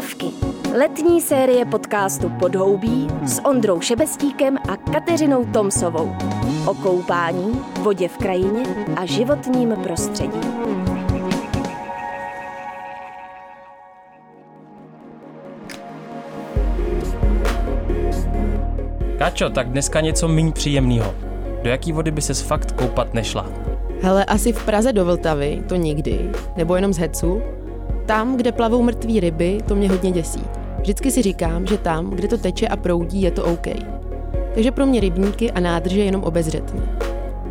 Plavky. Letní série podcastu Podhoubí s Ondrou Šebestíkem a Kateřinou Tomsovou. O koupání, vodě v krajině a životním prostředí. Káčo, tak dneska něco méně příjemného. Do jaký vody by ses fakt koupat nešla? Hele, asi v Praze do Vltavy, to nikdy, nebo jenom z Hecu. Tam, kde plavou mrtvé ryby, to mě hodně děsí. Vždycky si říkám, že tam, kde to teče a proudí, je to OK. Takže pro mě rybníky a nádrže jenom obezřetně.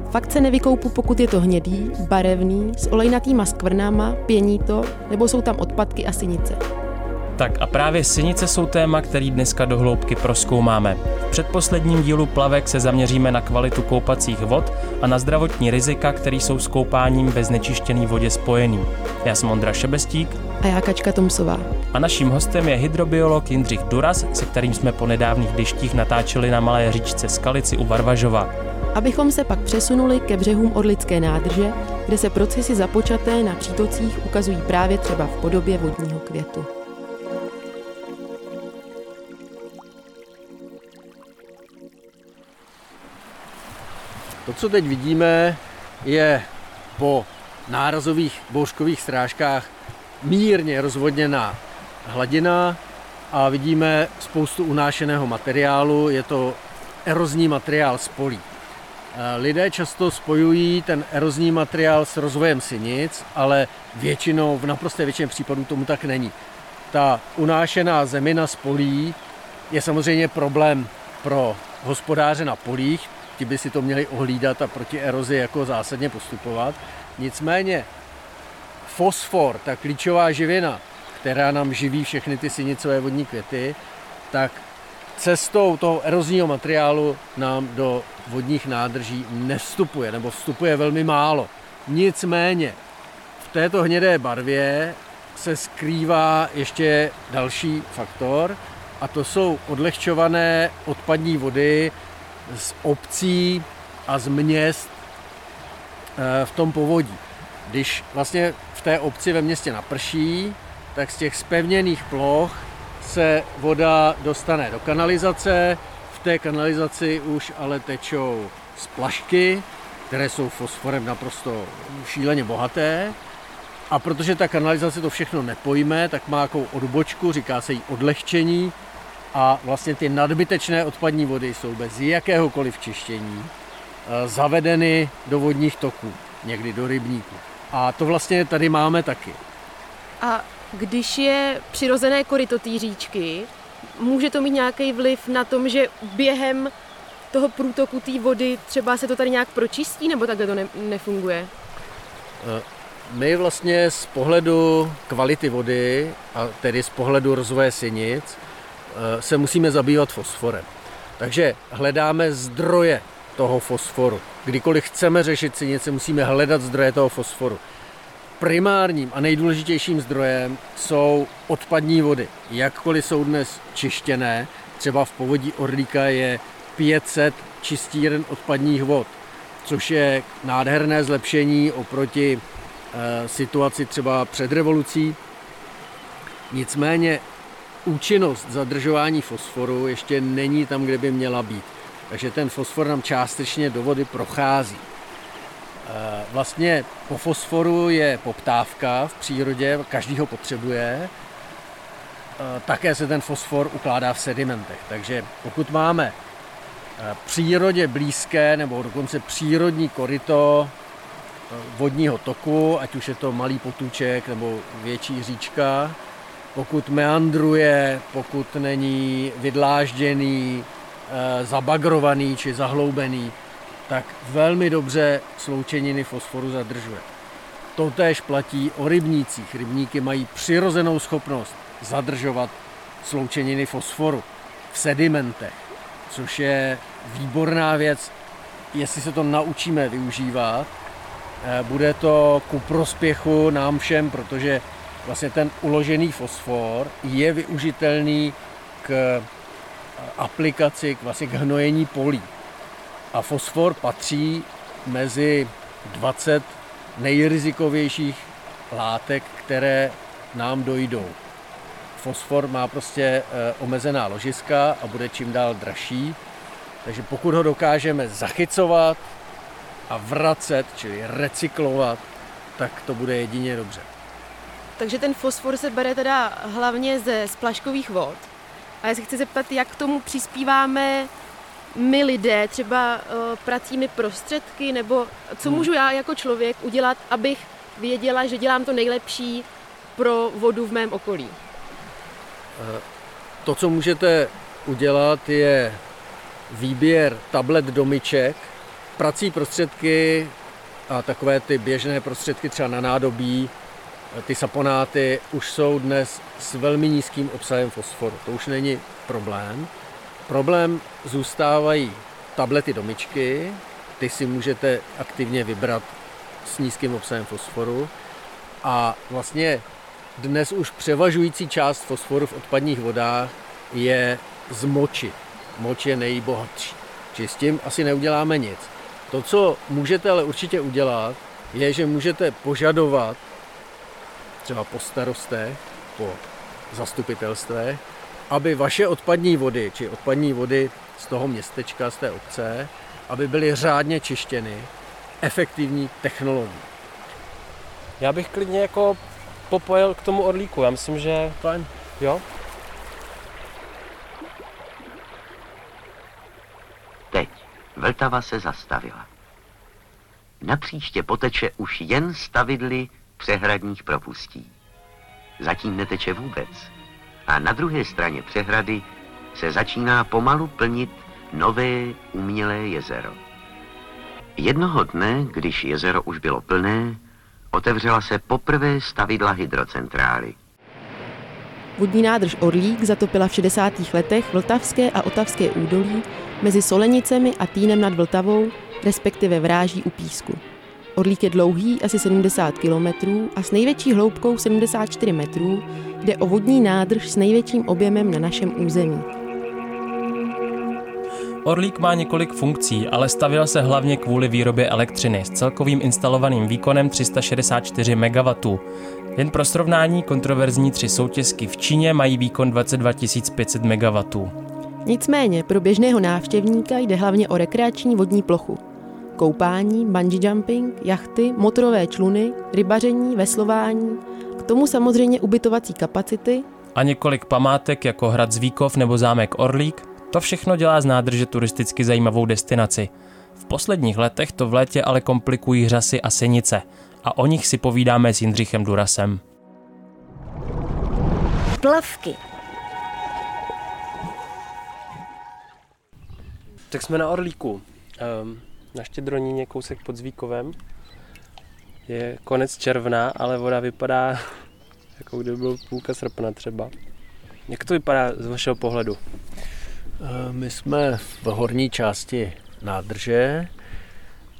Fakt se nevykoupu, pokud je to hnědý, barevný, s olejnatýma skvrnama, pění to, nebo jsou tam odpadky a synice. Tak a právě synice jsou téma, který dneska do hloubky proskoumáme. V předposledním dílu Plavek se zaměříme na kvalitu koupacích vod a na zdravotní rizika, které jsou s koupáním ve znečištěné vodě spojený. Já jsem Ondra Šebestík. A já Kačka Tomsová. A naším hostem je hydrobiolog Jindřich Duras, se kterým jsme po nedávných deštích natáčeli na malé říčce Skalici u Varvažova. Abychom se pak přesunuli ke břehům Orlické nádrže, kde se procesy započaté na přítocích ukazují právě třeba v podobě vodního květu. To, co teď vidíme, je po nárazových bouřkových strážkách mírně rozvodněná hladina a vidíme spoustu unášeného materiálu. Je to erozní materiál z polí. Lidé často spojují ten erozní materiál s rozvojem sinic, ale většinou, v naprosté většině případů tomu tak není. Ta unášená zemina z polí je samozřejmě problém pro hospodáře na polích, ti by si to měli ohlídat a proti erozi jako zásadně postupovat. Nicméně fosfor, ta klíčová živina, která nám živí všechny ty sinicové vodní květy, tak cestou toho erozního materiálu nám do vodních nádrží nevstupuje, nebo vstupuje velmi málo. Nicméně v této hnědé barvě se skrývá ještě další faktor, a to jsou odlehčované odpadní vody z obcí a z měst eh, v tom povodí. Když vlastně v té obci ve městě naprší, tak z těch spevněných ploch se voda dostane do kanalizace. V té kanalizaci už ale tečou splašky, které jsou fosforem naprosto šíleně bohaté. A protože ta kanalizace to všechno nepojme, tak má jakou odbočku, říká se jí odlehčení, a vlastně ty nadbytečné odpadní vody jsou bez jakéhokoliv čištění eh, zavedeny do vodních toků, někdy do rybníků. A to vlastně tady máme taky. A když je přirozené koryto té říčky, může to mít nějaký vliv na tom, že během toho průtoku té vody třeba se to tady nějak pročistí, nebo takhle to ne, nefunguje? Eh, my vlastně z pohledu kvality vody, a tedy z pohledu rozvoje sinic, se musíme zabývat fosforem. Takže hledáme zdroje toho fosforu. Kdykoliv chceme řešit sinice, musíme hledat zdroje toho fosforu. Primárním a nejdůležitějším zdrojem jsou odpadní vody. Jakkoliv jsou dnes čištěné, třeba v povodí Orlíka je 500 čistíren odpadních vod, což je nádherné zlepšení oproti e, situaci třeba před revolucí. Nicméně účinnost zadržování fosforu ještě není tam, kde by měla být. Takže ten fosfor nám částečně do vody prochází. E, vlastně po fosforu je poptávka v přírodě, každý ho potřebuje. E, také se ten fosfor ukládá v sedimentech. Takže pokud máme e, přírodě blízké nebo dokonce přírodní koryto vodního toku, ať už je to malý potůček nebo větší říčka, pokud meandruje, pokud není vydlážděný, eh, zabagrovaný či zahloubený, tak velmi dobře sloučeniny fosforu zadržuje. Totéž platí o rybnících. Rybníky mají přirozenou schopnost zadržovat sloučeniny fosforu v sedimentech, což je výborná věc, jestli se to naučíme využívat. Eh, bude to ku prospěchu nám všem, protože vlastně ten uložený fosfor je využitelný k eh, aplikaci, k, vlastně k hnojení polí. A fosfor patří mezi 20 nejrizikovějších látek, které nám dojdou. fosfor má prostě omezená ložiska a bude čím dál dražší. Takže pokud ho dokážeme zachycovat a vracet, čili recyklovat, tak to bude jedině dobře. Takže ten fosfor se bere teda hlavně ze splaškových vod. A já se chci zeptat, jak k tomu přispíváme my lidé, třeba uh, pracími prostředky, nebo co hmm. můžu já jako člověk udělat, abych věděla, že dělám to nejlepší pro vodu v mém okolí? Eh, to, co můžete udělat, je výběr tablet domiček, prací prostředky a takové ty běžné prostředky třeba na nádobí, ty saponáty už jsou dnes s velmi nízkým obsahem fosforu. To už není problém. Problém zůstávají tablety domičky, ty si můžete aktivně vybrat s nízkým obsahem fosforu a vlastně dnes už převažující část fosforu v odpadních vodách je z moči. Moč je nejbohatší. Či s tím asi neuděláme nic. To, co můžete ale určitě udělat, je, že můžete požadovat třeba po starostech, po zastupitelstvech, aby vaše odpadní vody, či odpadní vody z toho městečka, z té obce, aby byly řádně čištěny efektivní technologií. Já bych klidně jako popojil k tomu orlíku. Já myslím, že... Fajn. Jo? Teď Vltava se zastavila. Napříště poteče už jen stavidly přehradních propustí. Zatím neteče vůbec. A na druhé straně přehrady se začíná pomalu plnit nové umělé jezero. Jednoho dne, když jezero už bylo plné, otevřela se poprvé stavidla hydrocentrály. Vodní nádrž Orlík zatopila v 60. letech Vltavské a Otavské údolí mezi Solenicemi a Týnem nad Vltavou, respektive Vráží u Písku. Orlík je dlouhý asi 70 km a s největší hloubkou 74 metrů jde o vodní nádrž s největším objemem na našem území. Orlík má několik funkcí, ale stavil se hlavně kvůli výrobě elektřiny s celkovým instalovaným výkonem 364 MW. Jen pro srovnání kontroverzní tři soutězky v Číně mají výkon 22 500 MW. Nicméně pro běžného návštěvníka jde hlavně o rekreační vodní plochu – koupání, bungee jumping, jachty, motorové čluny, rybaření, veslování, k tomu samozřejmě ubytovací kapacity. A několik památek jako hrad Zvíkov nebo zámek Orlík, to všechno dělá z nádrže turisticky zajímavou destinaci. V posledních letech to v létě ale komplikují řasy a senice a o nich si povídáme s Jindřichem Durasem. Plavky. Tak jsme na Orlíku. Um, na Štědroníně, kousek pod Zvíkovem. Je konec června, ale voda vypadá jako kdyby byl půlka srpna třeba. Jak to vypadá z vašeho pohledu? Eh, my jsme v horní části nádrže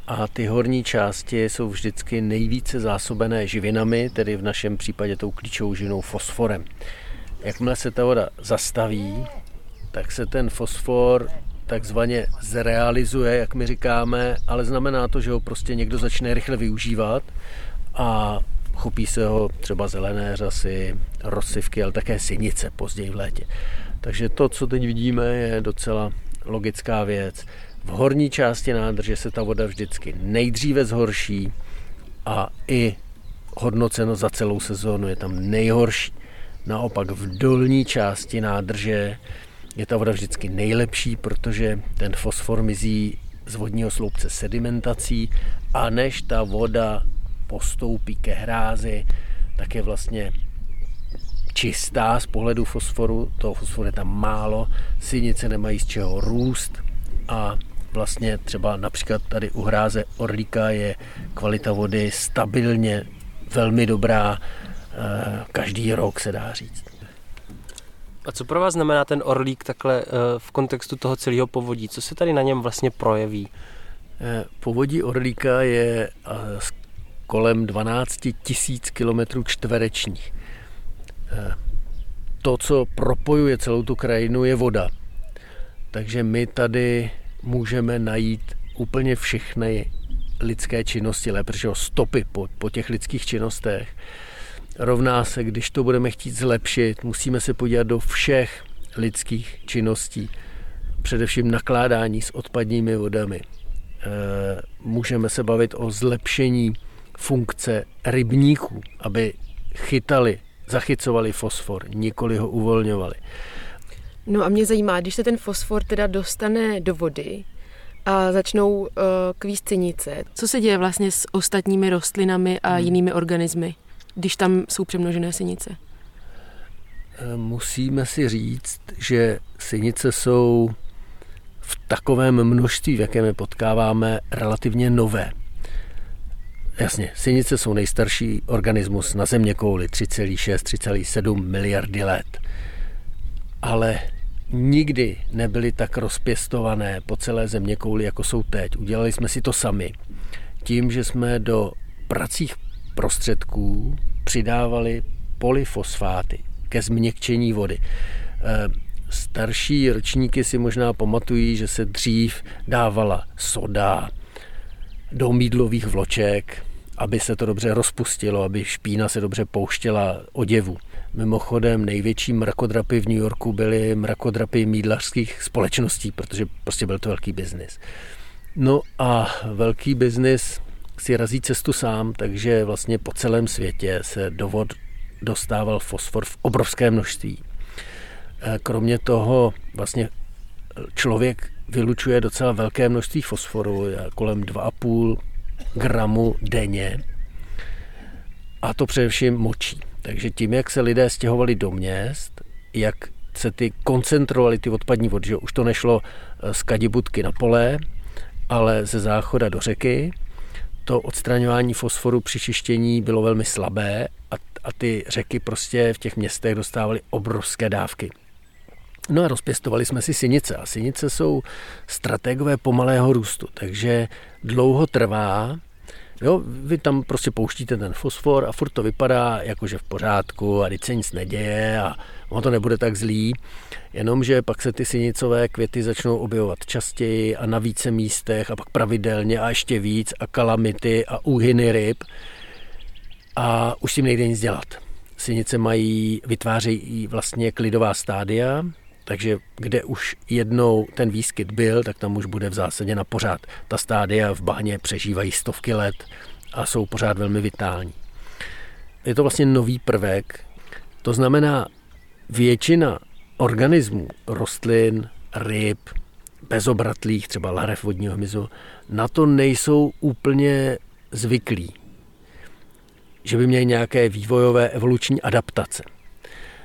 a ty horní části jsou vždycky nejvíce zásobené živinami, tedy v našem případě tou klíčovou živinou fosforem. Jakmile se ta voda zastaví, tak se ten fosfor takzvaně zrealizuje, jak my říkáme, ale znamená to, že ho prostě někdo začne rychle využívat a chopí se ho třeba zelené řasy, rozsivky, ale také sinice později v létě. Takže to, co teď vidíme, je docela logická věc. V horní části nádrže se ta voda vždycky nejdříve zhorší a i hodnoceno za celou sezónu je tam nejhorší. Naopak v dolní části nádrže je ta voda vždycky nejlepší, protože ten fosfor mizí z vodního sloupce sedimentací a než ta voda postoupí ke hrázi, tak je vlastně čistá z pohledu fosforu, toho fosforu je tam málo, sinice nemají z čeho růst a vlastně třeba například tady u hráze Orlíka je kvalita vody stabilně velmi dobrá, eh, každý rok se dá říct. A co pro vás znamená ten orlík takhle eh, v kontextu toho celého povodí? Co se tady na něm vlastně projeví? Eh, povodí Orlíka je eh, kolem 12 tisíc kilometrů čtverečních. To, co propojuje celou tu krajinu, je voda. Takže my tady můžeme najít úplně všechny lidské činnosti, lépe, protože stopy po, po těch lidských činnostech rovná se, když to budeme chtít zlepšit, musíme se podívat do všech lidských činností, především nakládání s odpadními vodami. Eh, můžeme se bavit o zlepšení funkce rybníků, aby chytali, zachycovali fosfor, nikoli ho uvolňovali. No a mě zajímá, když se ten fosfor teda dostane do vody a začnou uh, kvíst cenice, co se děje vlastně s ostatními rostlinami a hmm. jinými organismy, když tam jsou přemnožené synice? Eh, musíme si říct, že synice jsou v takovém množství, v jakém je potkáváme, relativně nové. Jasně, synice jsou nejstarší organismus na země kouli 3,6-3,7 miliardy let. Ale nikdy nebyly tak rozpěstované po celé země kouli, jako jsou teď. Udělali jsme si to sami. Tím, že jsme do pracích prostředků přidávali polyfosfáty ke změkčení vody. Eh, starší ročníky si možná pamatují, že se dřív dávala soda do mídlových vloček, aby se to dobře rozpustilo, aby špína se dobře pouštěla oděvu. Mimochodem největší mrakodrapy v New Yorku byly mrakodrapy mídlařských společností, protože prostě byl to velký biznis. No a velký biznis si razí cestu sám, takže vlastně po celém světě se do vod dostával fosfor v obrovské množství. Eh, kromě toho vlastně člověk vylučuje docela velké množství fosforu, kolem 2,5 gramu denně. A to především močí. Takže tím, jak se lidé stěhovali do měst, jak se ty koncentrovali ty odpadní vody, že už to nešlo eh, z kadibutky na pole, ale ze záchoda do řeky, to odstraňování fosforu při čištění bylo velmi slabé a, a ty řeky prostě v těch městech dostávaly obrovské dávky. No a rozpěstovali jsme si synice a synice jsou strategové pomalého růstu, takže dlouho trvá, Jo, vy tam prostě pouštíte ten fosfor a furt to vypadá jako, že v pořádku a teď se nic neděje a ono to nebude tak zlý, jenomže pak se ty synicové květy začnou objevovat častěji a na více místech a pak pravidelně a ještě víc a kalamity a úhyny ryb. A už tím nejde nic dělat. Synice mají, vytvářejí vlastně klidová stádia, takže kde už jednou ten výskyt byl, tak tam už bude v zásadě na pořád. Ta stádia v bahně přežívají stovky let a jsou pořád velmi vitální. Je to vlastně nový prvek, to znamená většina organismů, rostlin, ryb, bezobratlých, třeba larev vodního hmyzu, na to nejsou úplně zvyklí. Že by měli nějaké vývojové evoluční adaptace.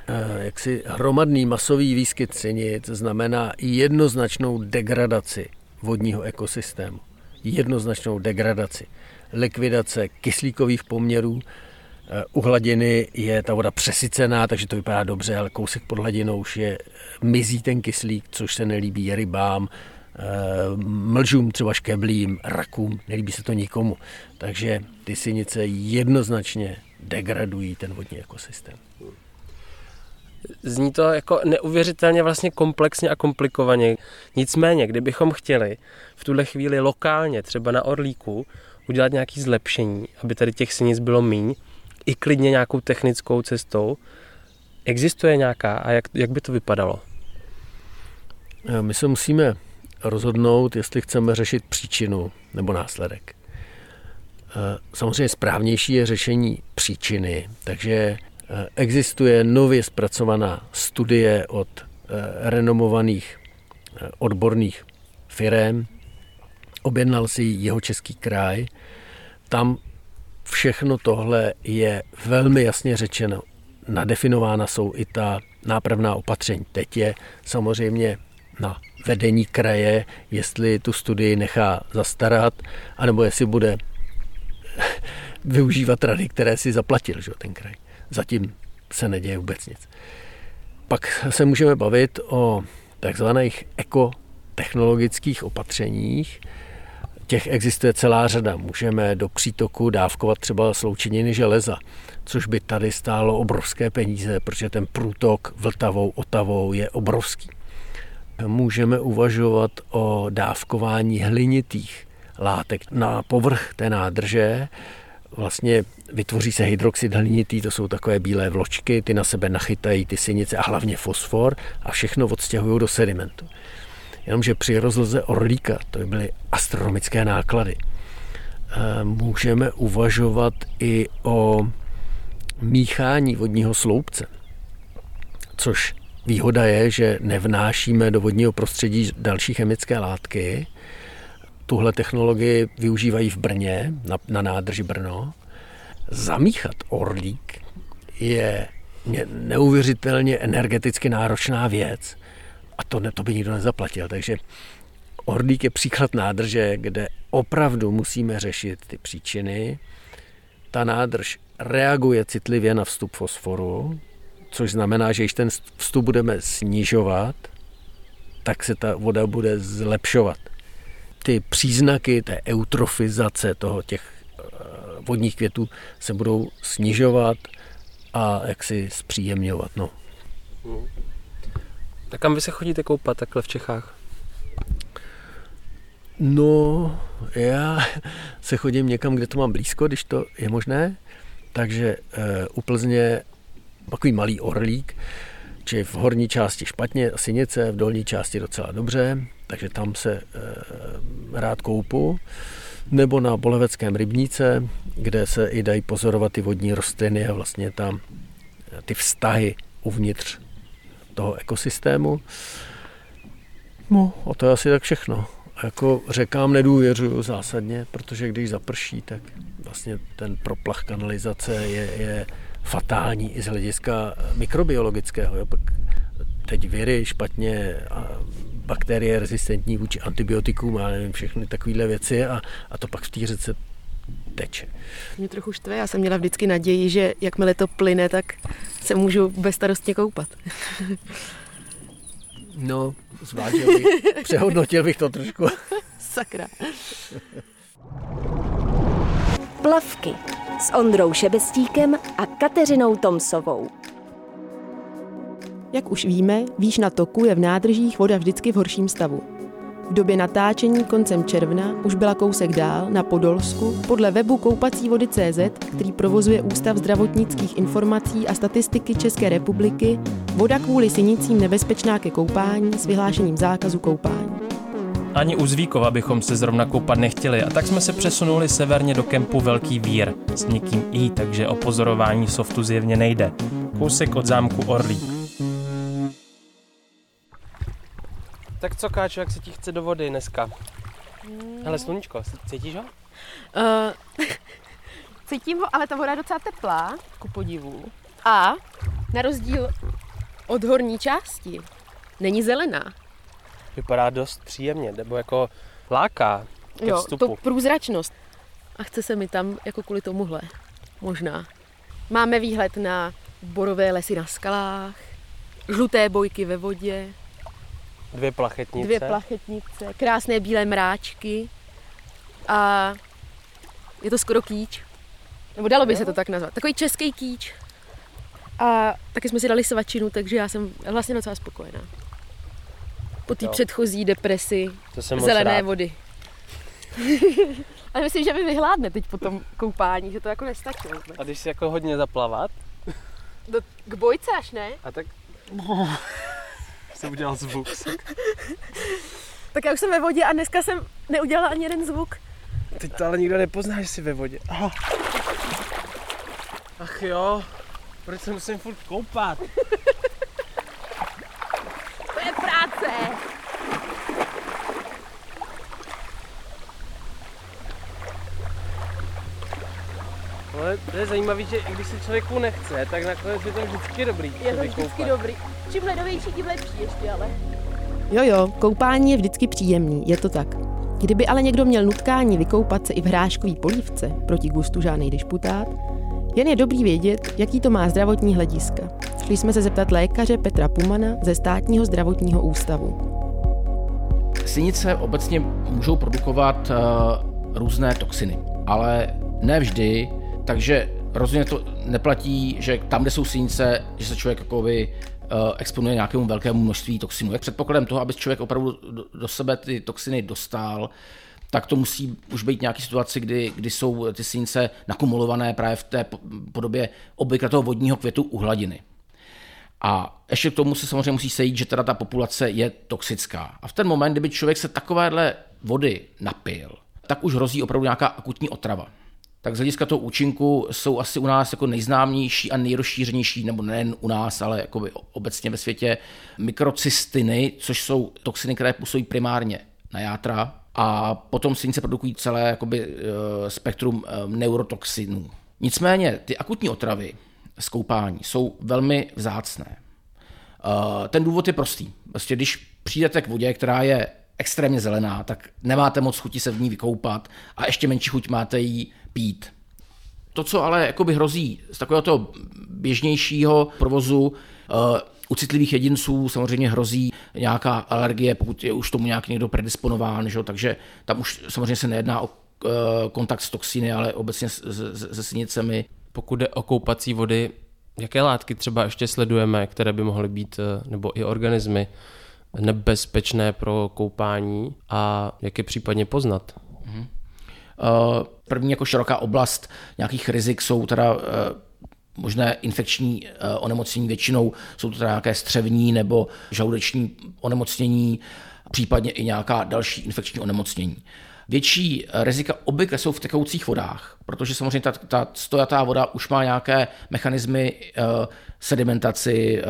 Eh, jaksi hromadný masový výskyt cenic znamená jednoznačnou degradaci vodního ekosystému. Jednoznačnou degradaci. Likvidace kyslíkových poměrů, eh, u hladiny je ta voda přesycená, takže to vypadá dobře, ale kousek pod hladinou už je mizí ten kyslík, což se nelíbí rybám, eh, mlžům, třeba škeblím, rakům, nelíbí se to nikomu. Takže ty synice jednoznačně degradují ten vodní ekosystém. Zní to jako neuvěřitelně vlastně komplexně a komplikovaně. Nicméně, kdybychom chtěli v tuhle chvíli lokálně, třeba na Orlíku, udělat nějaké zlepšení, aby tady těch sinic bylo míň, i klidně nějakou technickou cestou, existuje nějaká a jak, jak by to vypadalo? Eh, my se musíme rozhodnout, jestli chceme řešit příčinu nebo následek. Eh, samozřejmě správnější je řešení příčiny, takže existuje nově zpracovaná studie od eh, renomovaných eh, odborných firm. Objednal si jeho český kraj. Tam všechno tohle je velmi jasně řečeno. Nadefinována jsou i ta nápravná opatření. Teď je samozřejmě na vedení kraje, jestli tu studii nechá zastarat, anebo jestli bude využívat rady, které si zaplatil že, ten kraj. Zatím se neděje vůbec nic. Pak se můžeme bavit o takzvaných ekotechnologických opatřeních. Těch existuje celá řada. Můžeme do přítoku dávkovat třeba sloučeniny železa, což by tady stálo obrovské peníze, protože ten průtok Vltavou, Otavou je obrovský. Můžeme uvažovat o dávkování hlinitých látek na povrch té nádrže, vlastně vytvoří se hydroxid hlinitý, to jsou takové bílé vločky, ty na sebe nachytají ty synice a hlavně fosfor a všechno odstěhují do sedimentu. Jenomže při rozloze orlíka to by byly astronomické náklady. Eh, můžeme uvažovat i o míchání vodního sloupce, což výhoda je, že nevnášíme do vodního prostředí další chemické látky. Tuhle technologii využívají v Brně, na, na nádrži Brno. Zamíchat orlík je neuvěřitelně energeticky náročná věc a to, ne, to by nikdo nezaplatil. Takže Orlík je příklad nádrže, kde opravdu musíme řešit ty příčiny. Ta nádrž reaguje citlivě na vstup fosforu, což znamená, že když ten vstup budeme snižovat, tak se ta voda bude zlepšovat. Ty příznaky té eutrofizace toho těch eh, vodních květů se budou snižovat a jaksi zpříjemňovat. No. A kam vy se chodíte koupat takhle v Čechách? No, já se chodím někam, kde to mám blízko, když to je možné. Takže e, u Plzně takový malý orlík, či v horní části špatně, Sinice, v dolní části docela dobře, takže tam se e, rád koupu. Nebo na Boleveckém rybníce, kde se i dají pozorovat ty vodní rostliny a vlastně tam ty vztahy uvnitř toho ekosystému. No, a to je asi tak všechno jako řekám nedůvěřuju zásadně, protože když zaprší, tak vlastně ten proplach kanalizace je, je fatální i z hlediska mikrobiologického. Jo. Pak teď viry špatně a bakterie rezistentní vůči antibiotikům a nevím, všechny takovéhle věci a, a to pak v té řece teče. Mě trochu štve, já jsem měla vždycky naději, že jakmile to plyne, tak se můžu bezstarostně koupat. No, zvážil bych, přehodnotil bych to trošku. Sakra. Plavky s Ondrou Šebestíkem a Kateřinou Tomsovou. Jak už víme, výš na toku je v nádržích voda vždycky v horším stavu. V době natáčení koncem června už byla kousek dál na Podolsku podle webu koupací vody CZ, který provozuje Ústav zdravotnických informací a statistiky České republiky, voda kvůli synicím nebezpečná ke koupání s vyhlášením zákazu koupání. Ani u Zvíkova bychom se zrovna koupat nechtěli a tak jsme se přesunuli severně do kempu Velký vír s někým i, takže o pozorování softu zjevně nejde. Kousek od zámku Orlík. Tak co, Káčo, jak se ti chce do vody dneska? Mm. Hele, sluníčko, cítíš ho? Uh, cítím ho, ale ta voda je docela teplá, ku podivu. A na rozdíl od horní části není zelená. Vypadá dost příjemně, nebo jako láká ke jo, vstupu. to průzračnost. A chce se mi tam jako kvůli tomuhle. Možná. Máme výhled na borové lesy na skalách, žluté bojky ve vodě, Dvě plachetnice. Dvě plachetnice, krásné bílé mráčky a je to skoro kýč. Nebo dalo by jo. se to tak nazvat. Takový český kýč. A taky jsme si dali svačinu, takže já jsem vlastně docela spokojená. Po té předchozí depresi to jsem zelené rád. vody. Ale myslím, že mi vyhládne teď po tom koupání, že to jako nestačí. A když si jako hodně zaplavat? Do, k bojce až ne? A tak jsem udělal zvuk. tak já už jsem ve vodě a dneska jsem neudělala ani jeden zvuk. Teď to ale nikdo nepozná, že jsi ve vodě. Aha. Ach jo, proč se musím furt koupat? to je práce. Ale to je zajímavé, že i když se člověku nechce, tak nakonec je to vždycky dobrý. Je to vždycky dobrý. Čím ledovější, tím lepší ještě, ale. Jo, jo, koupání je vždycky příjemný, je to tak. Kdyby ale někdo měl nutkání vykoupat se i v hráškový polívce, proti gustu žádný disputát, jen je dobrý vědět, jaký to má zdravotní hlediska. Šli jsme se zeptat lékaře Petra Pumana ze státního zdravotního ústavu. Sinice obecně můžou produkovat uh, různé toxiny, ale ne vždy takže rozhodně to neplatí, že tam, kde jsou sínice, že se člověk jakoby uh, exponuje nějakému velkému množství toxinů. Jak předpokladem toho, aby člověk opravdu do, sebe ty toxiny dostal, tak to musí už být nějaký situace, kdy, kdy jsou ty sinice nakumulované právě v té podobě obvykle toho vodního květu u hladiny. A ještě k tomu se samozřejmě musí sejít, že teda ta populace je toxická. A v ten moment, kdyby člověk se takovéhle vody napil, tak už hrozí opravdu nějaká akutní otrava. Tak z hlediska toho účinku jsou asi u nás jako nejznámější a nejrozšířenější, nebo nejen u nás, ale jako obecně ve světě, mikrocystiny, což jsou toxiny, které působí primárně na játra a potom sinice produkují celé jakoby, eh, spektrum eh, neurotoxinů. Nicméně ty akutní otravy z koupání jsou velmi vzácné. Eh, ten důvod je prostý. Vlastně, když přijdete k vodě, která je extrémně zelená, tak nemáte moc chuti se v ní vykoupat a ještě menší chuť máte jí pít. To, co ale jakoby hrozí z takového toho běžnějšího provozu, uh, u citlivých jedinců samozřejmě hrozí nějaká alergie, pokud je už tomu nějak někdo predisponován, že? takže tam už samozřejmě se nejedná o uh, kontakt s toxiny, ale obecně se sinicemi. Pokud jde o koupací vody, jaké látky třeba ještě sledujeme, které by mohly být, eh, nebo i organismy, nebezpečné pro koupání a jak je případně poznat? Mm-hmm. První jako široká oblast nějakých rizik jsou teda eh, možné infekční eh, onemocnění, většinou jsou to teda nějaké střevní nebo žaludeční onemocnění, případně i nějaká další infekční onemocnění. Větší rizika obvykle jsou v tekoucích vodách, protože samozřejmě ta, ta stojatá voda už má nějaké mechanismy sedimentaci,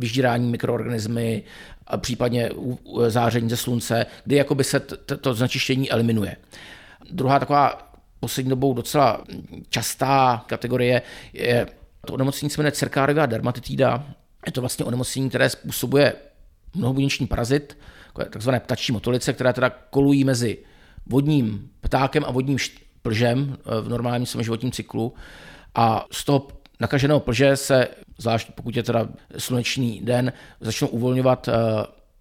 vyždírání mikroorganismy, a případně záření ze slunce, kdy jakoby se to znečištění eliminuje. Druhá taková poslední dobou docela častá kategorie je to onemocnění se jmenuje cerkáriová dermatitida. Je to vlastně onemocnění, které způsobuje mnohobuněční parazit, takzvané ptačí motolice, které teda kolují mezi vodním ptákem a vodním plžem v normálním svém životním cyklu. A z toho nakaženého plže se, zvlášť pokud je teda slunečný den, začnou uvolňovat eh,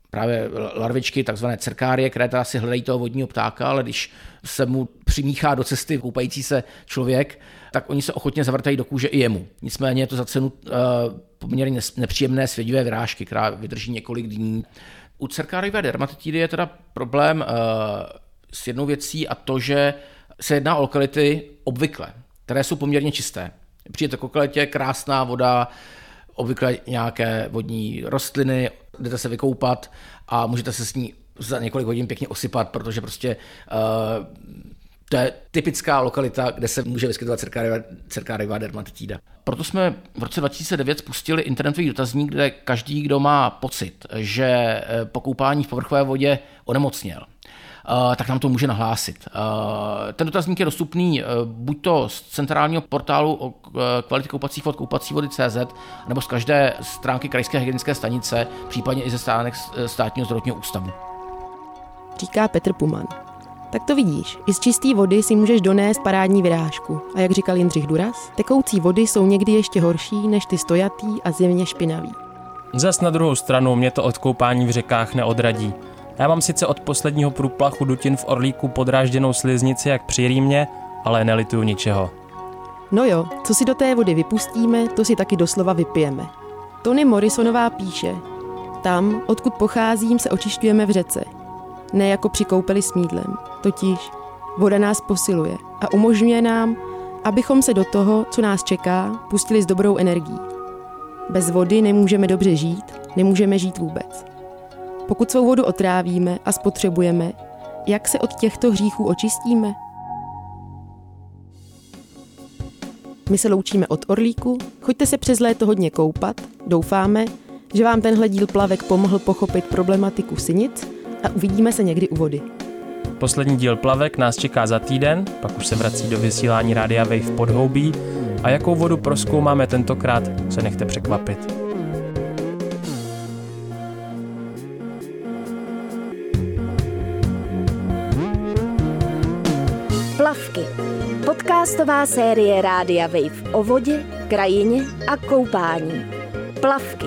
právě larvičky, takzvané cerkárie, které teda si hledají toho vodního ptáka, ale když se mu přimíchá do cesty koupající se člověk, tak oni se ochotně zavrtají do kůže i jemu. Nicméně je to za cenu uh, poměrně nepříjemné svědivé vyrážky, která vydrží několik dní. U cerkáriové dermatitidy je teda problém uh, s jednou věcí a to, že se jedná o lokality obvykle, které jsou poměrně čisté. Přijete k lokalitě, krásná voda, obvykle nějaké vodní rostliny, jdete se vykoupat a můžete se s ní za několik hodin pěkně osypat, protože prostě uh, to je typická lokalita, kde se může vyskytovat cerkáriová dermatitída. Proto jsme v roce 2009 spustili internetový dotazník, kde každý, kdo má pocit, že eh, po koupání v povrchové vodě onemocněl, tak nám to může nahlásit. Eh, ten dotazník je dostupný eh, buď to z centrálního portálu o kvalitě koupacích vod koupací vody CZ, nebo z každé stránky krajské hygienické stanice, případně i ze stránek státního zdravotního ústavu. Říká Petr Puman. Tak to vidíš, i z čisté vody si můžeš donést parádní vyrážku. A jak říkal Jindřich Duras, tekoucí vody jsou někdy ještě horší než ty stojatý a zjevně špinavý. Zas na druhou stranu mě to od koupání v řekách neodradí. Já mám sice od posledního průplachu dutin v Orlíku podrážděnou sliznici jak při Rýmě, ale nelituju ničeho. No jo, co si do té vody vypustíme, to si taky doslova vypijeme. Tony Morrisonová píše, tam, odkud pocházím, se očišťujeme v řece. Ne jako při koupeli s mídlem, totiž voda nás posiluje a umožňuje nám, abychom se do toho, co nás čeká, pustili s dobrou energií. Bez vody nemůžeme dobře žít, nemůžeme žít vůbec. Pokud svou vodu otrávíme a spotřebujeme, jak se od těchto hříchů očistíme? My se loučíme od Orlíku, choďte se přes léto hodně koupat, doufáme, že vám tenhle díl plavek pomohl pochopit problematiku sinic a uvidíme se někdy u vody. Poslední díl plavek nás čeká za týden, pak už se vrací do vysílání Rádia Wave v podhoubí a jakou vodu proskoumáme tentokrát, se nechte překvapit. Podcastová série Rádia Wave o vodě, krajině a koupání. Plavky.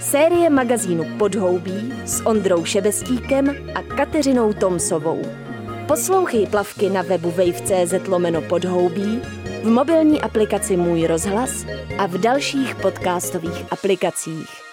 Série magazínu Podhoubí s Ondrou Šebestíkem a Kateřinou Tomsovou. Poslouchej plavky na webu wave.cz lomeno podhoubí, v mobilní aplikaci Můj rozhlas a v dalších podcastových aplikacích.